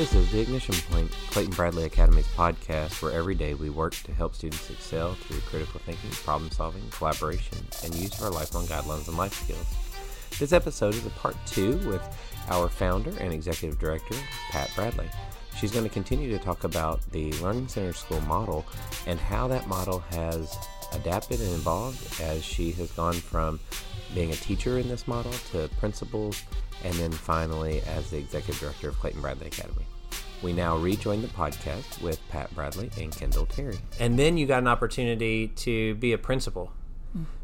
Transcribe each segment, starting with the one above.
This is the Ignition Point, Clayton Bradley Academy's podcast, where every day we work to help students excel through critical thinking, problem solving, collaboration, and use of our lifelong guidelines and life skills. This episode is a part two with our founder and executive director, Pat Bradley. She's going to continue to talk about the Learning Center School model and how that model has adapted and evolved as she has gone from being a teacher in this model to principals and then finally as the executive director of Clayton Bradley Academy. We now rejoin the podcast with Pat Bradley and Kendall Terry. And then you got an opportunity to be a principal.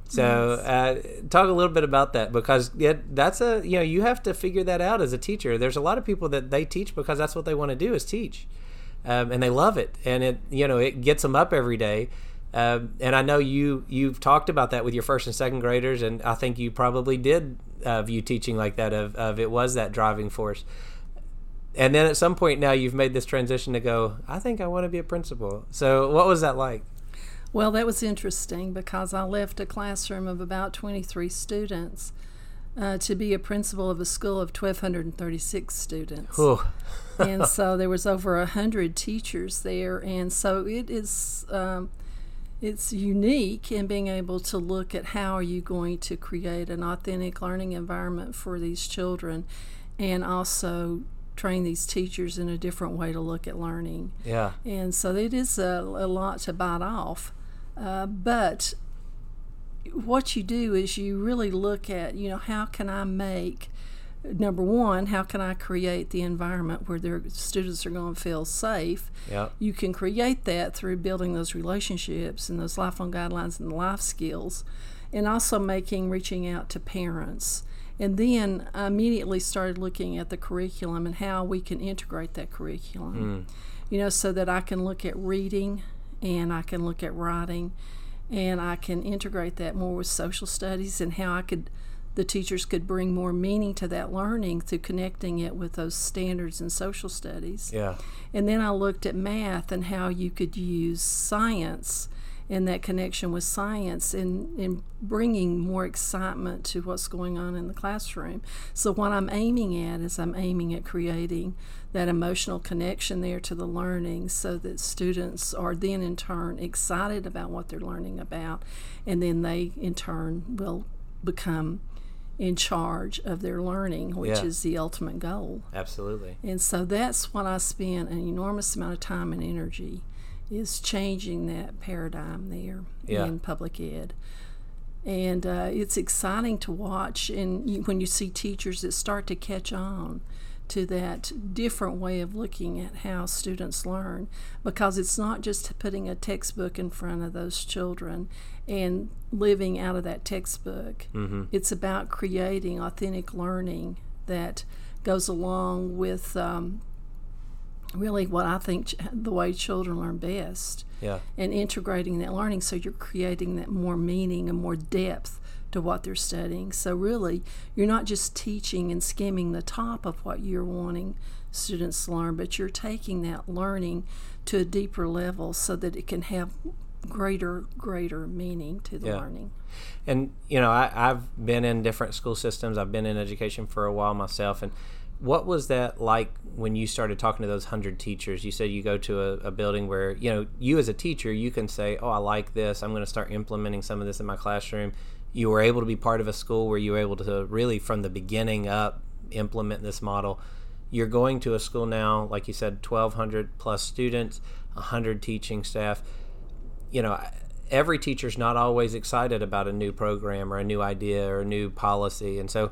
So, uh, talk a little bit about that because that's a you know you have to figure that out as a teacher. There's a lot of people that they teach because that's what they want to do is teach, um, and they love it, and it you know it gets them up every day. Um, and I know you you've talked about that with your first and second graders, and I think you probably did uh, view teaching like that of, of it was that driving force. And then at some point now you've made this transition to go. I think I want to be a principal. So what was that like? Well, that was interesting because I left a classroom of about 23 students uh, to be a principal of a school of 1,236 students. and so there was over 100 teachers there. And so it is. Um, it's unique in being able to look at how are you going to create an authentic learning environment for these children and also train these teachers in a different way to look at learning. Yeah. And so it is a, a lot to bite off. Uh, but what you do is you really look at, you know, how can I make number one, how can I create the environment where their students are going to feel safe? Yeah. You can create that through building those relationships and those lifelong guidelines and the life skills, and also making reaching out to parents. And then I immediately started looking at the curriculum and how we can integrate that curriculum. Mm. You know, so that I can look at reading and I can look at writing and I can integrate that more with social studies and how I could the teachers could bring more meaning to that learning through connecting it with those standards in social studies. Yeah. And then I looked at math and how you could use science and that connection with science and, and bringing more excitement to what's going on in the classroom. So, what I'm aiming at is I'm aiming at creating that emotional connection there to the learning so that students are then in turn excited about what they're learning about, and then they in turn will become in charge of their learning, which Yeah. is the ultimate goal. Absolutely. And so that's what I spend an enormous amount of time and energy is changing that paradigm there Yeah. in public ed. And uh, it's exciting to watch, and you, when you see teachers that start to catch on to that different way of looking at how students learn, because it's not just putting a textbook in front of those children and living out of that textbook. Mm-hmm. It's about creating authentic learning that goes along with um, really what I think ch- the way children learn best Yeah. and integrating that learning so you're creating that more meaning and more depth to what they're studying. So really, you're not just teaching and skimming the top of what you're wanting students to learn, but you're taking that learning to a deeper level so that it can have greater greater meaning to the Yeah. learning. And you know, I, I've been in different school systems. I've been in education for a while myself. And what was that like when you started talking to those hundred teachers? You said you go to a, a building where you know you as a teacher you can say, "Oh, I like this. I'm going to start implementing some of this in my classroom." You were able to be part of a school where you were able to really, from the beginning up, implement this model. You're going to a school now, like you said, 1,200 plus students, 100 teaching staff you know every teacher's not always excited about a new program or a new idea or a new policy and so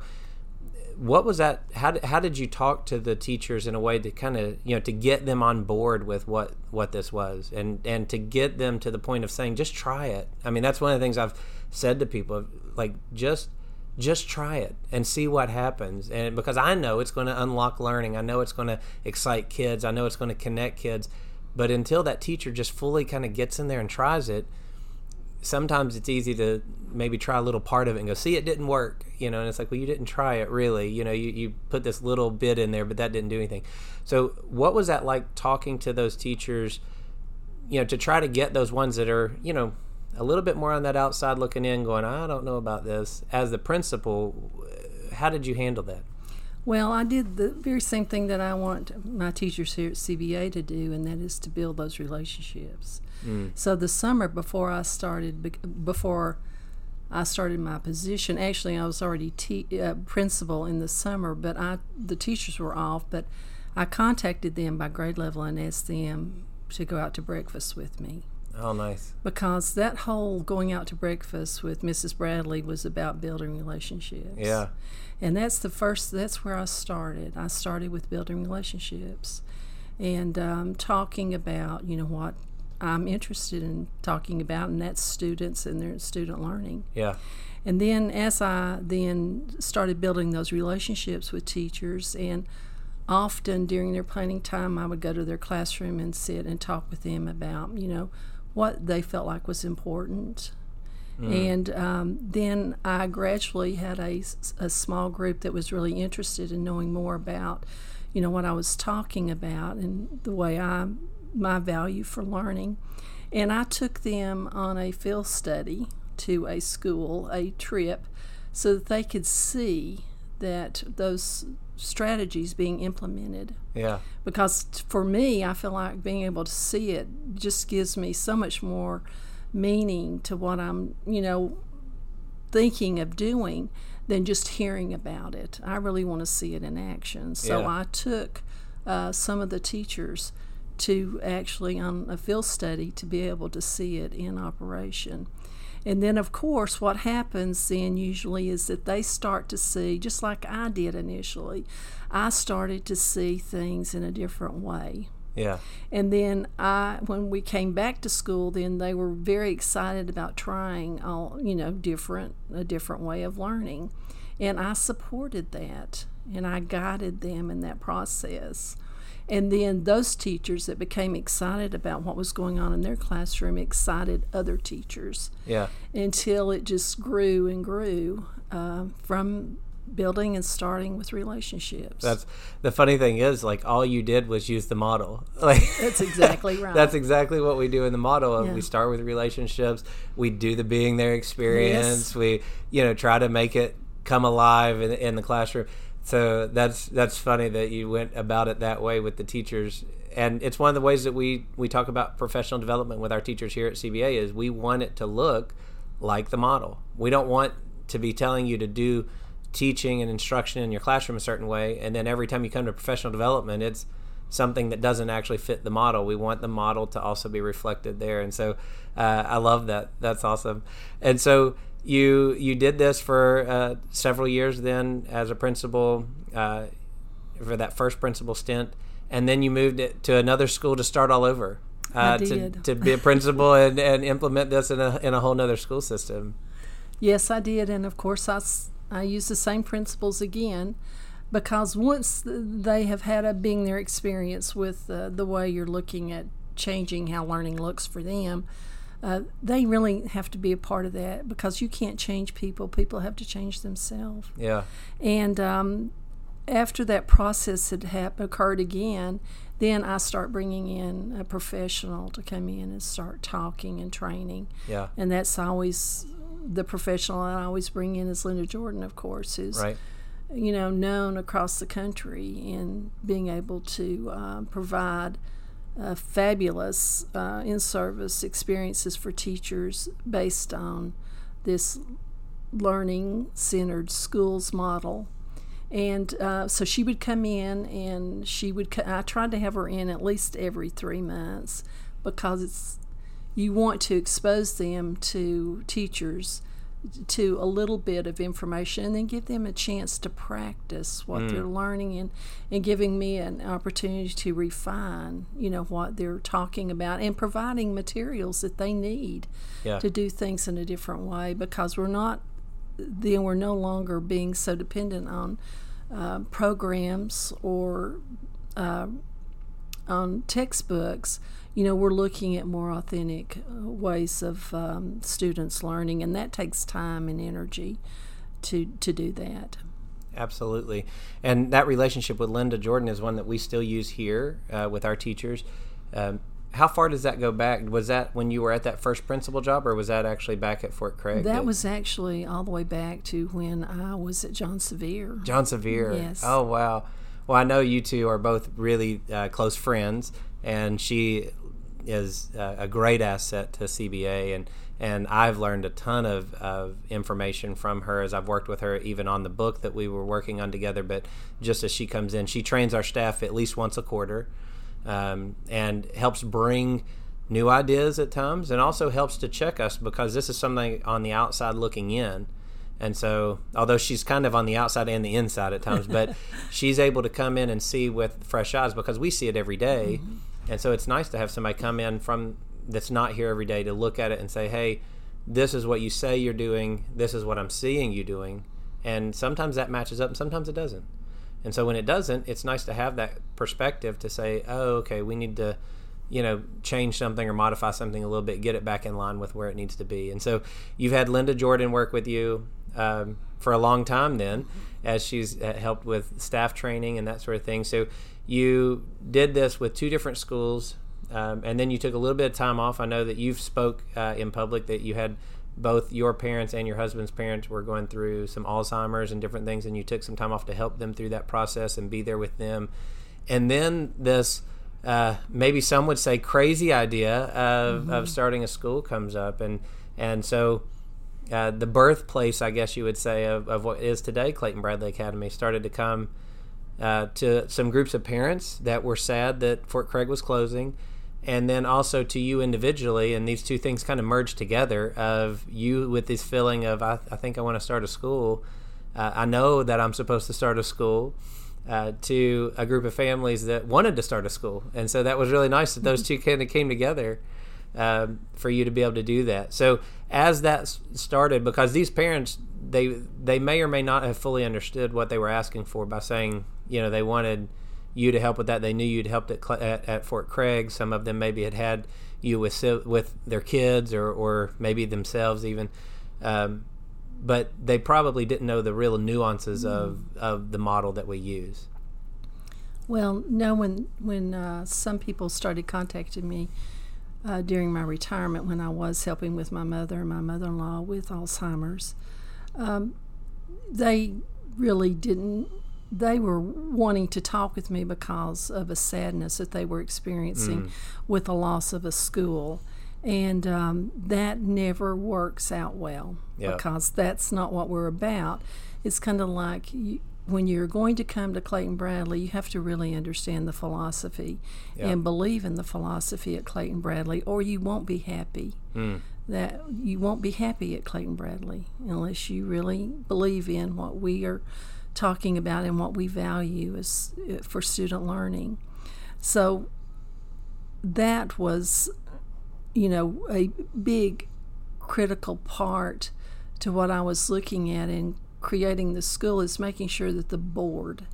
what was that how did, how did you talk to the teachers in a way to kind of you know to get them on board with what what this was and and to get them to the point of saying just try it. I mean that's one of the things i've said to people like just just try it and see what happens. And because i know it's going to unlock learning. I know it's going to excite kids. I know it's going to connect kids. But until that teacher just fully kind of gets in there and tries it sometimes it's easy to maybe try a little part of it and go see it didn't work you know and it's like well you didn't try it really. You know you, you put this little bit in there but that didn't do anything. So what was that like talking to those teachers you know to try to get those ones that are you know a little bit more on that outside looking in going i don't know about this. As the principal how did you handle that? Well, I did the very same thing that I want my teachers here at CBA to do, and that is to build those relationships. Mm. So the summer before I started, before I started my position, actually I was already te- uh, principal in the summer, but I the teachers were off, but I contacted them by grade level and asked them to go out to breakfast with me. Oh, nice. Because that whole going out to breakfast with Mrs. Bradley was about building relationships. Yeah. And that's the first, that's where I started. I started with building relationships and um, talking about, you know, what I'm interested in talking about, and that's students and their student learning. Yeah. And then as I then started building those relationships with teachers and often during their planning time I would go to their classroom and sit and talk with them about, you know, what they felt like was important. Mm. And um, then I gradually had a, a small group that was really interested in knowing more about, you know, what I was talking about and the way I, my value for learning. And I took them on a field study to a school, a trip, so that they could see that those strategies being implemented. Yeah. Because for me, I feel like being able to see it just gives me so much more meaning to what I'm, you know, thinking of doing than just hearing about it. I really want to see it in action. So yeah. I took uh, some of the teachers to actually on a field study to be able to see it in operation. And then, of course, what happens then usually is that they start to see, just like I did initially, I started to see things in a different way. Yeah. And then I, when we came back to school, then they were very excited about trying all, you know, different, a different way of learning. And I supported that and I guided them in that process. And then those teachers that became excited about what was going on in their classroom excited other teachers. Yeah. Until it just grew and grew uh, from building and starting with relationships. That's the funny thing is like all you did was use the model. Like That's exactly right. that's exactly what we do in the model. Yeah. We start with relationships, we do the being there experience, yes. we you know try to make it come alive in, in the classroom so that's that's funny that you went about it that way with the teachers and it's one of the ways that we we talk about professional development with our teachers here at CBA is we want it to look like the model. We don't want to be telling you to do teaching and instruction in your classroom a certain way and then every time you come to professional development it's something that doesn't actually fit the model. We want the model to also be reflected there. And so uh, I love that. That's awesome. And so you you did this for uh, several years then as a principal uh, for that first principal stint, and then you moved it to another school to start all over. Uh, to, to be a principal and, and implement this in a, in a whole nother school system. Yes, I did. And of course, I, I used the same principles again because once they have had a being there experience with uh, the way you're looking at changing how learning looks for them, uh, they really have to be a part of that because you can't change people. People have to change themselves. Yeah. And um, after that process had happened, occurred again, then I start bringing in a professional to come in and start talking and training. Yeah. And that's always the professional I always bring in is Linda Jordan, of course, who's right. you know known across the country in being able to uh, provide uh, fabulous uh, in service experiences for teachers based on this learning centered schools model. And uh, so she would come in, and she would. Co- I tried to have her in at least every three months because it's you want to expose them to teachers to a little bit of information and then give them a chance to practice what mm. they're learning and, and giving me an opportunity to refine you know what they're talking about and providing materials that they need yeah. to do things in a different way because we're not then we're no longer being so dependent on uh, programs or uh, on textbooks you know, we're looking at more authentic uh, ways of um, students learning, and that takes time and energy to to do that. Absolutely, and that relationship with Linda Jordan is one that we still use here uh, with our teachers. Um, how far does that go back? Was that when you were at that first principal job, or was that actually back at Fort Craig? That was actually all the way back to when I was at John Sevier. John Sevier. Yes. Oh wow. Well, I know you two are both really uh, close friends, and she is a great asset to CBA, and and I've learned a ton of, of information from her as I've worked with her, even on the book that we were working on together. But just as she comes in, she trains our staff at least once a quarter, um, and helps bring new ideas at times, and also helps to check us because this is something on the outside looking in. And so, although she's kind of on the outside and the inside at times, but she's able to come in and see with fresh eyes because we see it every day. Mm-hmm. And so, it's nice to have somebody come in from that's not here every day to look at it and say, "Hey, this is what you say you're doing. This is what I'm seeing you doing." And sometimes that matches up, and sometimes it doesn't. And so, when it doesn't, it's nice to have that perspective to say, "Oh, okay, we need to." you know change something or modify something a little bit get it back in line with where it needs to be and so you've had linda jordan work with you um, for a long time then, as she's uh, helped with staff training and that sort of thing. So you did this with two different schools, um, and then you took a little bit of time off. I know that you've spoke uh, in public that you had both your parents and your husband's parents were going through some Alzheimer's and different things, and you took some time off to help them through that process and be there with them. And then this, uh, maybe some would say, crazy idea of, mm-hmm. of starting a school comes up, and and so uh, the birthplace, I guess you would say, of, of what is today Clayton Bradley Academy started to come uh, to some groups of parents that were sad that Fort Craig was closing, and then also to you individually. And these two things kind of merged together of you with this feeling of, I, I think I want to start a school. Uh, I know that I'm supposed to start a school. Uh, to a group of families that wanted to start a school, and so that was really nice that those two kind of came together um, for you to be able to do that. So as that started, because these parents they they may or may not have fully understood what they were asking for by saying you know they wanted you to help with that. They knew you'd helped at, at, at Fort Craig. Some of them maybe had had you with with their kids or or maybe themselves even. Um, but they probably didn't know the real nuances of, of the model that we use. Well, no, when when uh, some people started contacting me uh, during my retirement when I was helping with my mother and my mother in law with Alzheimer's. Um, they really didn't, they were wanting to talk with me because of a sadness that they were experiencing mm. with the loss of a school. And um, that never works out well yep. because that's not what we're about. It's kind of like you, when you're going to come to Clayton Bradley, you have to really understand the philosophy and believe in the philosophy at Clayton Bradley, or you won't be happy. Mm. That you won't be happy at Clayton Bradley unless you really believe in what we are talking about and what we value as uh, for student learning. So that was, you know, a big critical part to what I was looking at in creating the school is making sure that the board,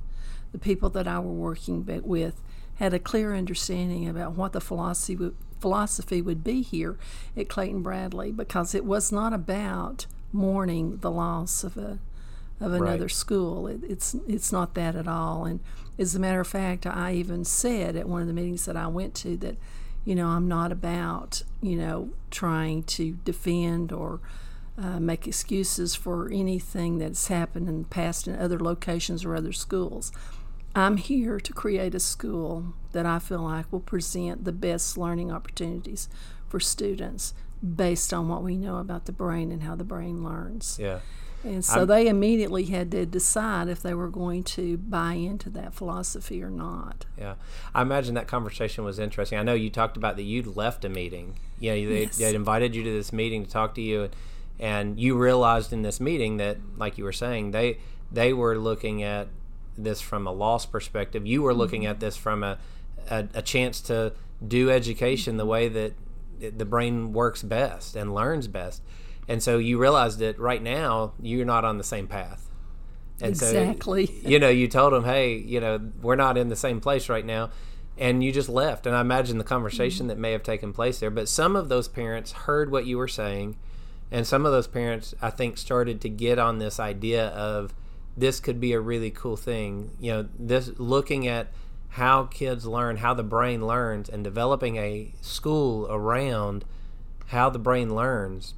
the people that I were working with, had a clear understanding about what the philosophy would, philosophy would be here at Clayton Bradley because it was not about mourning the loss of a of another right. school. It, it's it's not that at all. And as a matter of fact, I even said at one of the meetings that I went to that, you know, I'm not about you know trying to defend or uh, make excuses for anything that's happened in the past in other locations or other schools. I'm here to create a school that I feel like will present the best learning opportunities for students based on what we know about the brain and how the brain learns. Yeah. And so I'm, they immediately had to decide if they were going to buy into that philosophy or not. Yeah. I imagine that conversation was interesting. I know you talked about that you'd left a meeting. You know, they, yes. they invited you to this meeting to talk to you. And, and you realized in this meeting that like you were saying they they were looking at this from a loss perspective you were looking mm-hmm. at this from a, a, a chance to do education the mm-hmm. way that the brain works best and learns best and so you realized that right now you're not on the same path. And exactly. so, you know you told them hey you know we're not in the same place right now. And you just left. And i imagine the conversation mm-hmm. that may have taken place there. But some of those parents heard what you were saying. And some of those parents, I think, started to get on this idea of this could be a really cool thing. You know, this looking at how kids learn, how the brain learns, and developing a school around how the brain learns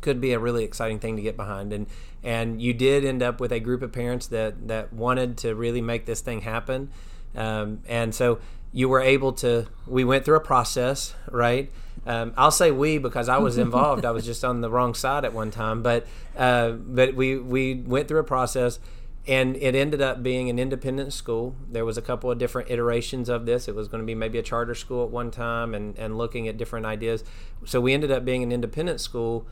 could be a really exciting thing to get behind. And and you did end up with a group of parents that that wanted to really make this thing happen. Um, and so you were able to. We went through a process, right? Um, I'll say we because I was involved. I was just on the wrong side at one time, but uh, but we we went through a process, and it ended up being an independent school. There was a couple of different iterations of this. It was going to be maybe a charter school at one time, and and looking at different ideas. So we ended up being an independent school,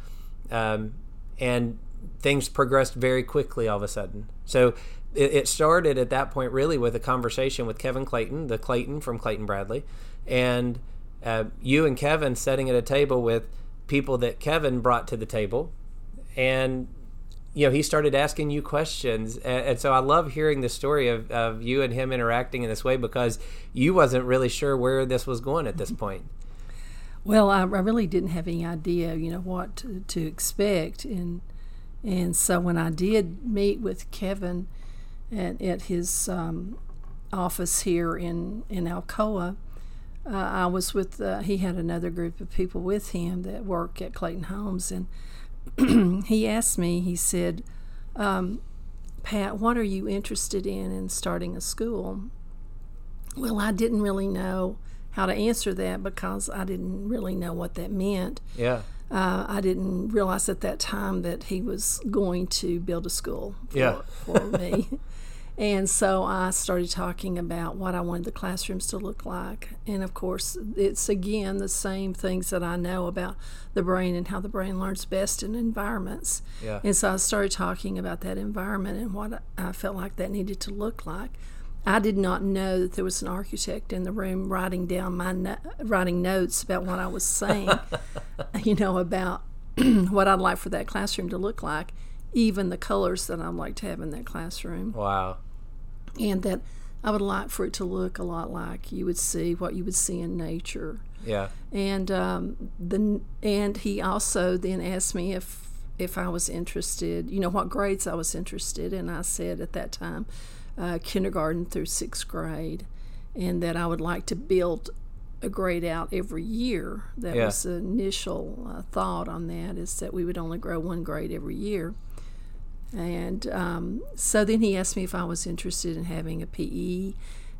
um, and things progressed very quickly all of a sudden. So it, it started at that point really with a conversation with Kevin Clayton, the Clayton from Clayton Bradley, and uh, you and Kevin sitting at a table with people that Kevin brought to the table, and you know he started asking you questions, and, and, so I love hearing the story of, of you and him interacting in this way because you wasn't really sure where this was going at this point. Well, I, I really didn't have any idea, you know, what to, to expect, and and so when I did meet with Kevin at, at his um, office here in in Alcoa uh, I was with, uh, he had another group of people with him that work at Clayton Homes, and he asked me, he said, um, Pat, what are you interested in in starting a school? Well, I didn't really know how to answer that because I didn't really know what that meant. Yeah. Uh, I didn't realize at that time that he was going to build a school for, yeah. for me. And so I started talking about what I wanted the classrooms to look like. And of course, it's again the same things that I know about the brain and how the brain learns best in environments. Yeah. And so I started talking about that environment and what I felt like that needed to look like. I did not know that there was an architect in the room writing down my no- writing notes about what I was saying, you know, about what I'd like for that classroom to look like, even the colors that I'd like to have in that classroom. Wow and that I would like for it to look a lot like you would see what you would see in nature. Yeah. And um, the and he also then asked me if if I was interested, you know, what grades I was interested in. I said at that time, uh, kindergarten through sixth grade, and that I would like to build a grade out every year. That yeah. was the initial uh, thought on that is that we would only grow one grade every year. And um, so then he asked me if I was interested in having a PE,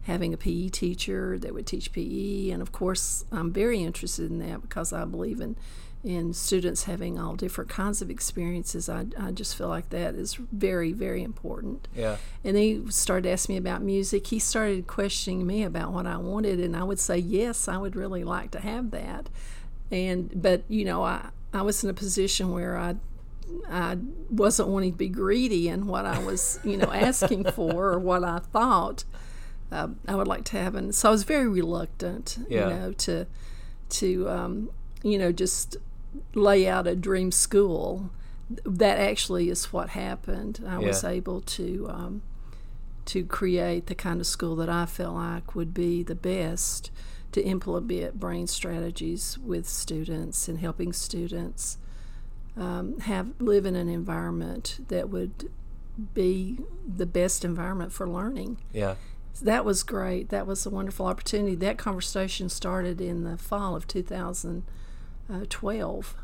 having a PE teacher that would teach PE. And of course, I'm very interested in that because I believe in, in students having all different kinds of experiences. I, I just feel like that is very, very important. Yeah. And he started asking me about music. He started questioning me about what I wanted, and I would say, yes, I would really like to have that. And, but, you know, I, I was in a position where I I wasn't wanting to be greedy in what I was, you know, asking for or what I thought uh, I would like to have, and so I was very reluctant, yeah. you know, to to um, you know just lay out a dream school. That actually is what happened. I yeah. was able to um, to create the kind of school that I felt like would be the best to implement brain strategies with students and helping students um, have live in an environment that would be the best environment for learning. Yeah. So that was great. That was a wonderful opportunity. That conversation started in the fall of 2012.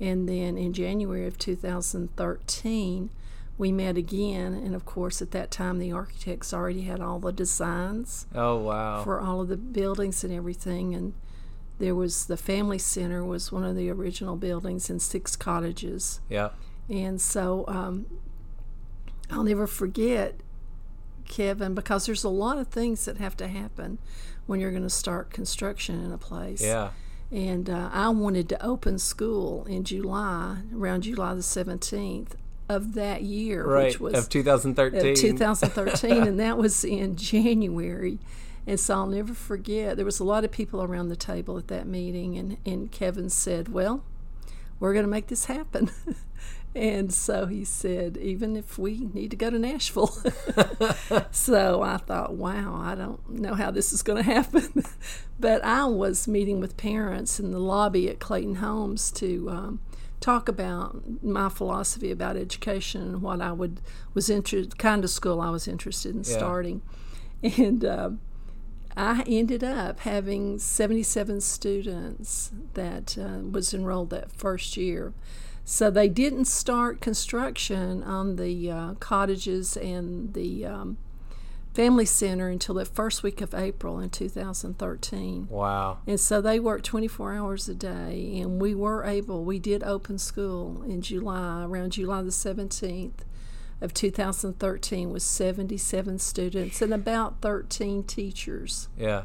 And then in January of 2013, we met again. And of course, at that time, the architects already had all the designs. Oh, wow. For all of the buildings and everything. And there was the family center was one of the original buildings and six cottages yeah and so um, i'll never forget kevin because there's a lot of things that have to happen when you're going to start construction in a place yeah and uh, i wanted to open school in july around july the 17th of that year right which was of 2013 of 2013 and that was in january and so I'll never forget, there was a lot of people around the table at that meeting, and, and Kevin said, Well, we're going to make this happen. and so he said, Even if we need to go to Nashville. so I thought, Wow, I don't know how this is going to happen. but I was meeting with parents in the lobby at Clayton Homes to. Um, talk about my philosophy about education and what I would was interested kind of school I was interested in yeah. starting and uh, I ended up having 77 students that uh, was enrolled that first year. So they didn't start construction on the uh, cottages and the um, family center until the first week of April in 2013. Wow. And so they worked 24 hours a day, and we were able, we did open school in July, around July the 17th of 2013 with 77 students and about 13 teachers. Yeah.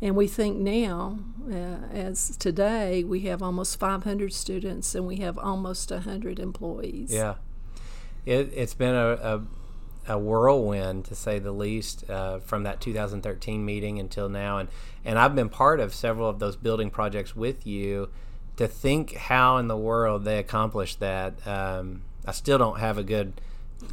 And we think now, uh, as today, we have almost 500 students and we have almost 100 employees. Yeah. It, it's been a, a, a whirlwind, to say the least, uh, from that 2013 meeting until now. And, and I've been part of several of those building projects with you. To think how in the world they accomplished that, um, I still don't have a good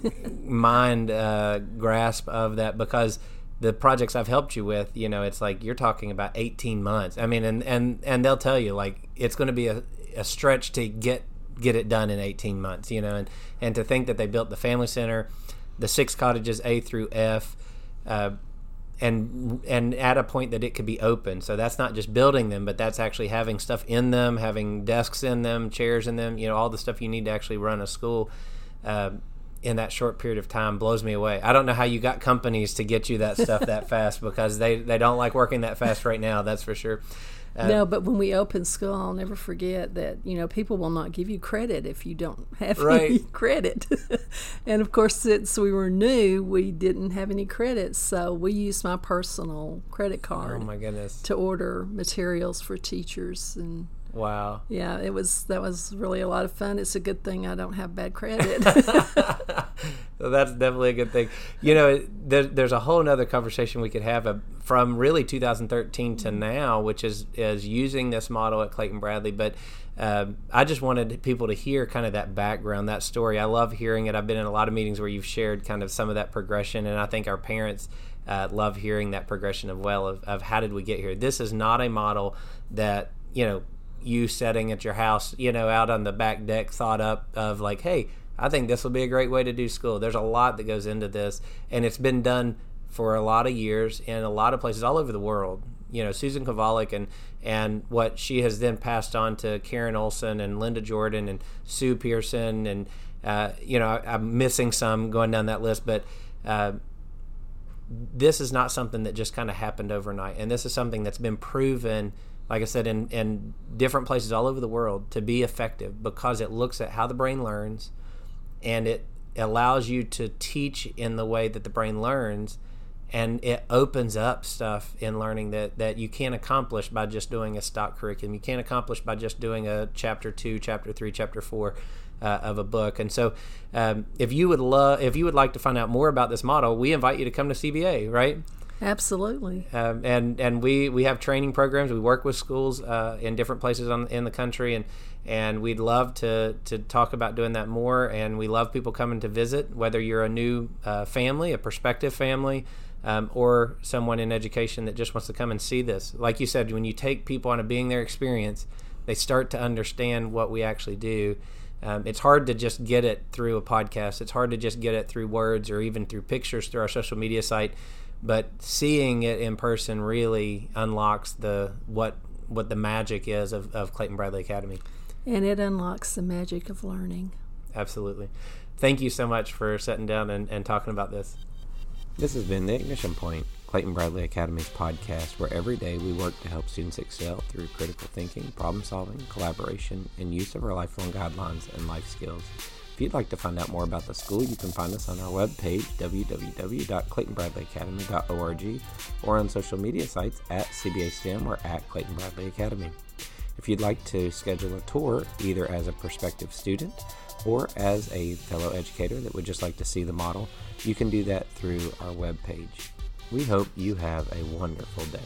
mind uh, grasp of that because the projects I've helped you with, you know, it's like you're talking about 18 months. I mean, and and and they'll tell you like it's going to be a, a stretch to get get it done in 18 months, you know, and and to think that they built the family center, the six cottages A through F, uh, and and at a point that it could be open. So that's not just building them, but that's actually having stuff in them, having desks in them, chairs in them, you know, all the stuff you need to actually run a school. Uh, in that short period of time blows me away. I don't know how you got companies to get you that stuff that fast because they, they don't like working that fast right now, that's for sure. Uh, no, but when we open school, I'll never forget that you know people will not give you credit if you don't have right. any credit. and of course, since we were new, we didn't have any credit, so we used my personal credit card. Oh my goodness! To order materials for teachers and Wow. Yeah, it was that was really a lot of fun. It's a good thing I don't have bad credit. well, that's definitely a good thing. You know, there, there's a whole other conversation we could have uh, from really 2013 to now, which is is using this model at Clayton Bradley. But uh, I just wanted people to hear kind of that background, that story. I love hearing it. I've been in a lot of meetings where you've shared kind of some of that progression, and I think our parents uh, love hearing that progression of well of, of how did we get here. This is not a model that you know you setting at your house, you know, out on the back deck, thought up of like, hey, I think this will be a great way to do school. There's a lot that goes into this, and it's been done for a lot of years in a lot of places all over the world. You know, Susan Kovalik and and what she has then passed on to Karen Olsen and Linda Jordan and Sue Pearson and uh, you know I, am missing some going down that list, but uh, this is not something that just kind of happened overnight, and this is something that's been proven like I said, in, in different places all over the world to be effective because it looks at how the brain learns and it allows you to teach in the way that the brain learns and it opens up stuff in learning that, that you can't accomplish by just doing a stock curriculum. You can't accomplish by just doing a chapter two, chapter three, chapter four uh, of a book. And so, um, if you would love, if you would like to find out more about this model, we invite you to come to CBA. Right? Absolutely. Um, and and we we have training programs. We work with schools uh, in different places on, in the country, and and we'd love to to talk about doing that more. And we love people coming to visit, whether you're a new uh, family, a prospective family. Um, or someone in education that just wants to come and see this. Like you said, when you take people on a being there experience, they start to understand what we actually do. Um, it's hard to just get it through a podcast. It's hard to just get it through words or even through pictures through our social media site but seeing it in person really unlocks the what what the magic is of, of Clayton Bradley Academy. And it unlocks the magic of learning. Absolutely. Thank you so much for sitting down and, and talking about this. This has been the Ignition Point, Clayton Bradley Academy's podcast, where every day we work to help students excel through critical thinking, problem solving, collaboration, and use of our lifelong guidelines and life skills. If you'd like to find out more about the school, you can find us on our webpage, www.claytonbradleyacademy.org, or on social media sites at CBA STEM or at Clayton Bradley Academy. If you'd like to schedule a tour, either as a prospective student or as a fellow educator that would just like to see the model, you can do that through our webpage. We hope you have a wonderful day.